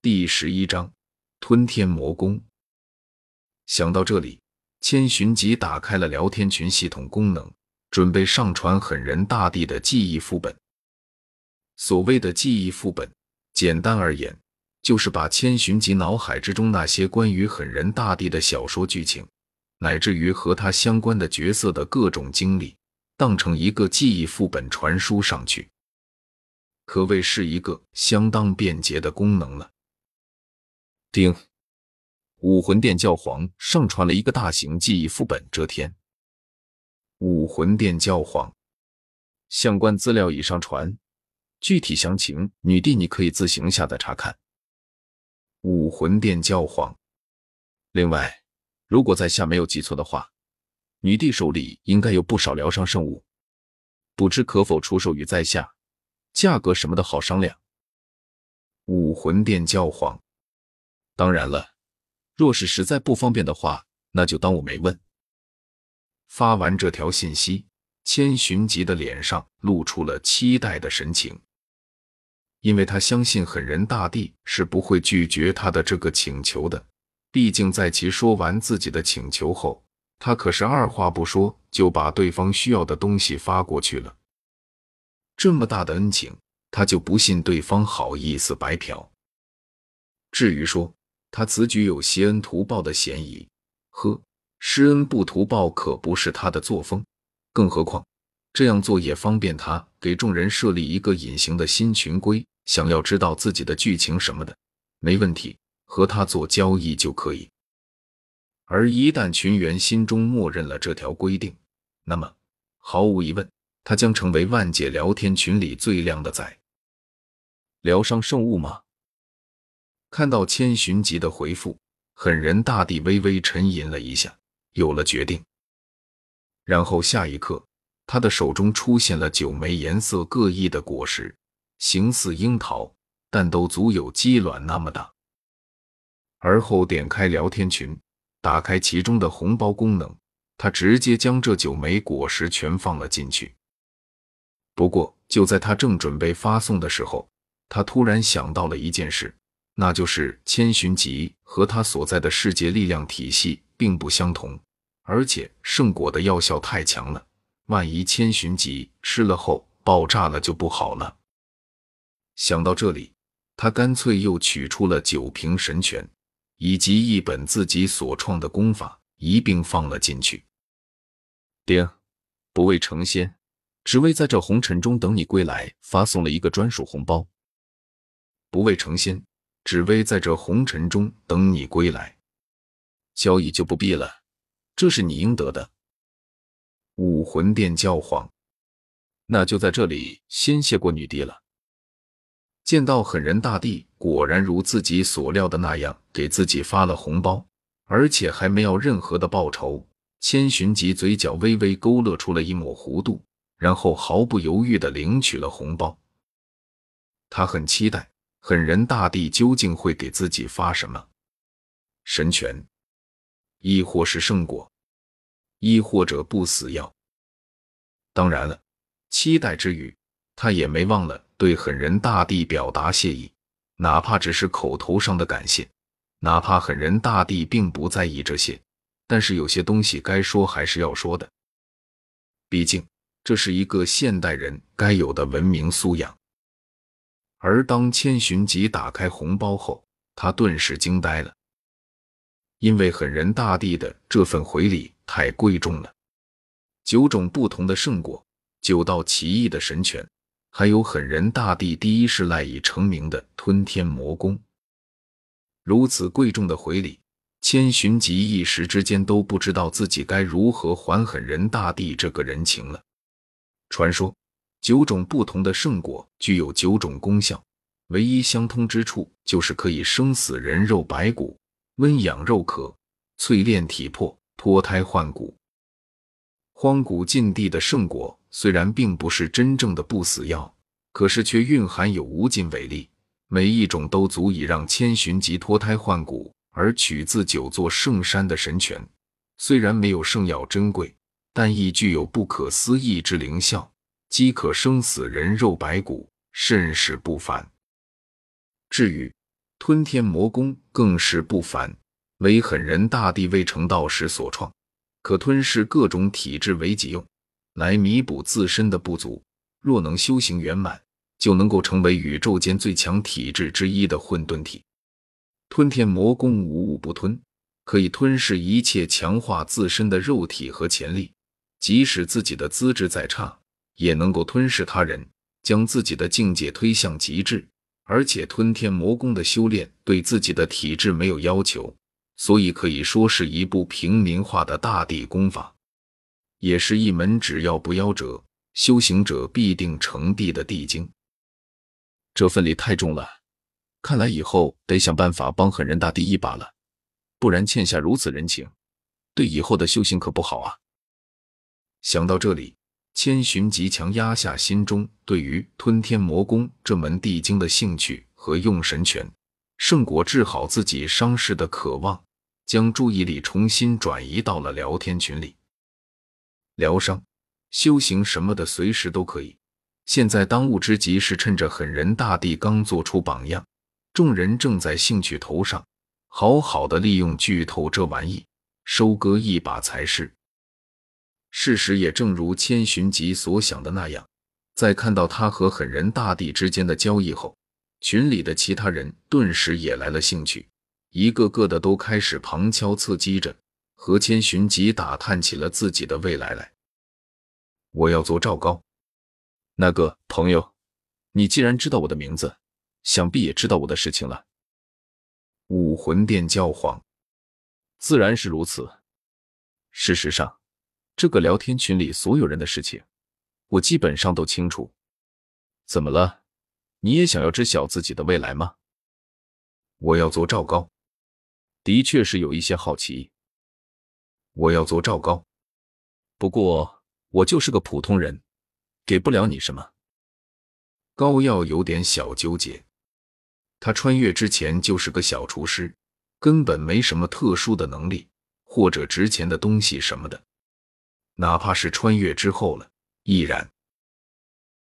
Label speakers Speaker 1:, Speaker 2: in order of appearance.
Speaker 1: 第十一章吞天魔功。想到这里，千寻疾打开了聊天群系统功能，准备上传狠人大帝的记忆副本。所谓的记忆副本，简单而言，就是把千寻疾脑海之中那些关于狠人大帝的小说剧情，乃至于和他相关的角色的各种经历，当成一个记忆副本传输上去。可谓是一个相当便捷的功能了。丁，武魂殿教皇上传了一个大型记忆副本。遮天，武魂殿教皇相关资料已上传，具体详情女帝你可以自行下载查看。武魂殿教皇，另外，如果在下没有记错的话，女帝手里应该有不少疗伤圣物，不知可否出售于在下？价格什么的好商量。武魂殿教皇，当然了，若是实在不方便的话，那就当我没问。发完这条信息，千寻疾的脸上露出了期待的神情，因为他相信狠人大帝是不会拒绝他的这个请求的。毕竟在其说完自己的请求后，他可是二话不说就把对方需要的东西发过去了。这么大的恩情，他就不信对方好意思白嫖。至于说他此举有挟恩图报的嫌疑，呵，施恩不图报可不是他的作风。更何况这样做也方便他给众人设立一个隐形的新群规，想要知道自己的剧情什么的，没问题，和他做交易就可以。而一旦群员心中默认了这条规定，那么毫无疑问。他将成为万界聊天群里最靓的仔。疗伤圣物吗？看到千寻疾的回复，狠人大帝微微沉吟了一下，有了决定。然后下一刻，他的手中出现了九枚颜色各异的果实，形似樱桃，但都足有鸡卵那么大。而后点开聊天群，打开其中的红包功能，他直接将这九枚果实全放了进去。不过，就在他正准备发送的时候，他突然想到了一件事，那就是千寻疾和他所在的世界力量体系并不相同，而且圣果的药效太强了，万一千寻疾吃了后爆炸了就不好了。想到这里，他干脆又取出了九瓶神泉，以及一本自己所创的功法，一并放了进去。丁，不为成仙。只为在这红尘中等你归来，发送了一个专属红包。不为成仙，只为在这红尘中等你归来，交易就不必了，这是你应得的。武魂殿教皇，那就在这里先谢过女帝了。见到狠人大帝果然如自己所料的那样，给自己发了红包，而且还没有任何的报酬，千寻疾嘴角微微勾勒出了一抹弧度。然后毫不犹豫地领取了红包。他很期待狠人大帝究竟会给自己发什么神权，亦或是圣果，亦或者不死药。当然了，期待之余，他也没忘了对狠人大帝表达谢意，哪怕只是口头上的感谢。哪怕狠人大帝并不在意这些，但是有些东西该说还是要说的，毕竟。这是一个现代人该有的文明素养。而当千寻疾打开红包后，他顿时惊呆了，因为狠人大帝的这份回礼太贵重了，九种不同的圣果，九道奇异的神拳，还有狠人大帝第一世赖以成名的吞天魔功。如此贵重的回礼，千寻疾一时之间都不知道自己该如何还狠人大帝这个人情了。传说九种不同的圣果具有九种功效，唯一相通之处就是可以生死人肉白骨、温养肉壳、淬炼体魄、脱胎换骨。荒古禁地的圣果虽然并不是真正的不死药，可是却蕴含有无尽伟力，每一种都足以让千寻疾脱胎换骨。而取自九座圣山的神泉，虽然没有圣药珍贵。但亦具有不可思议之灵效，饥渴生死人肉白骨，甚是不凡。至于吞天魔功更是不凡，为狠人大帝未成道时所创，可吞噬各种体质为己用，来弥补自身的不足。若能修行圆满，就能够成为宇宙间最强体质之一的混沌体。吞天魔功无物不吞，可以吞噬一切，强化自身的肉体和潜力。即使自己的资质再差，也能够吞噬他人，将自己的境界推向极致。而且吞天魔功的修炼对自己的体质没有要求，所以可以说是一部平民化的大地功法，也是一门只要不夭折，修行者必定成帝的地经。
Speaker 2: 这份力太重了，看来以后得想办法帮狠人大帝一把了，不然欠下如此人情，对以后的修行可不好啊。
Speaker 1: 想到这里。千寻极强压下心中对于吞天魔功这门地经的兴趣和用神拳胜过治好自己伤势的渴望，将注意力重新转移到了聊天群里。疗伤、修行什么的随时都可以。现在当务之急是趁着狠人大帝刚做出榜样，众人正在兴趣头上，好好的利用剧透这玩意，收割一把才是。事实也正如千寻疾所想的那样，在看到他和狠人大帝之间的交易后，群里的其他人顿时也来了兴趣，一个个的都开始旁敲侧击着和千寻疾打探起了自己的未来来。我要做赵高，
Speaker 2: 那个朋友，你既然知道我的名字，想必也知道我的事情了。
Speaker 1: 武魂殿教皇，
Speaker 2: 自然是如此。事实上。这个聊天群里所有人的事情，我基本上都清楚。怎么了？你也想要知晓自己的未来吗？
Speaker 1: 我要做赵高，
Speaker 2: 的确是有一些好奇。
Speaker 1: 我要做赵高，
Speaker 2: 不过我就是个普通人，给不了你什么。
Speaker 1: 高耀有点小纠结，他穿越之前就是个小厨师，根本没什么特殊的能力或者值钱的东西什么的。哪怕是穿越之后了，依然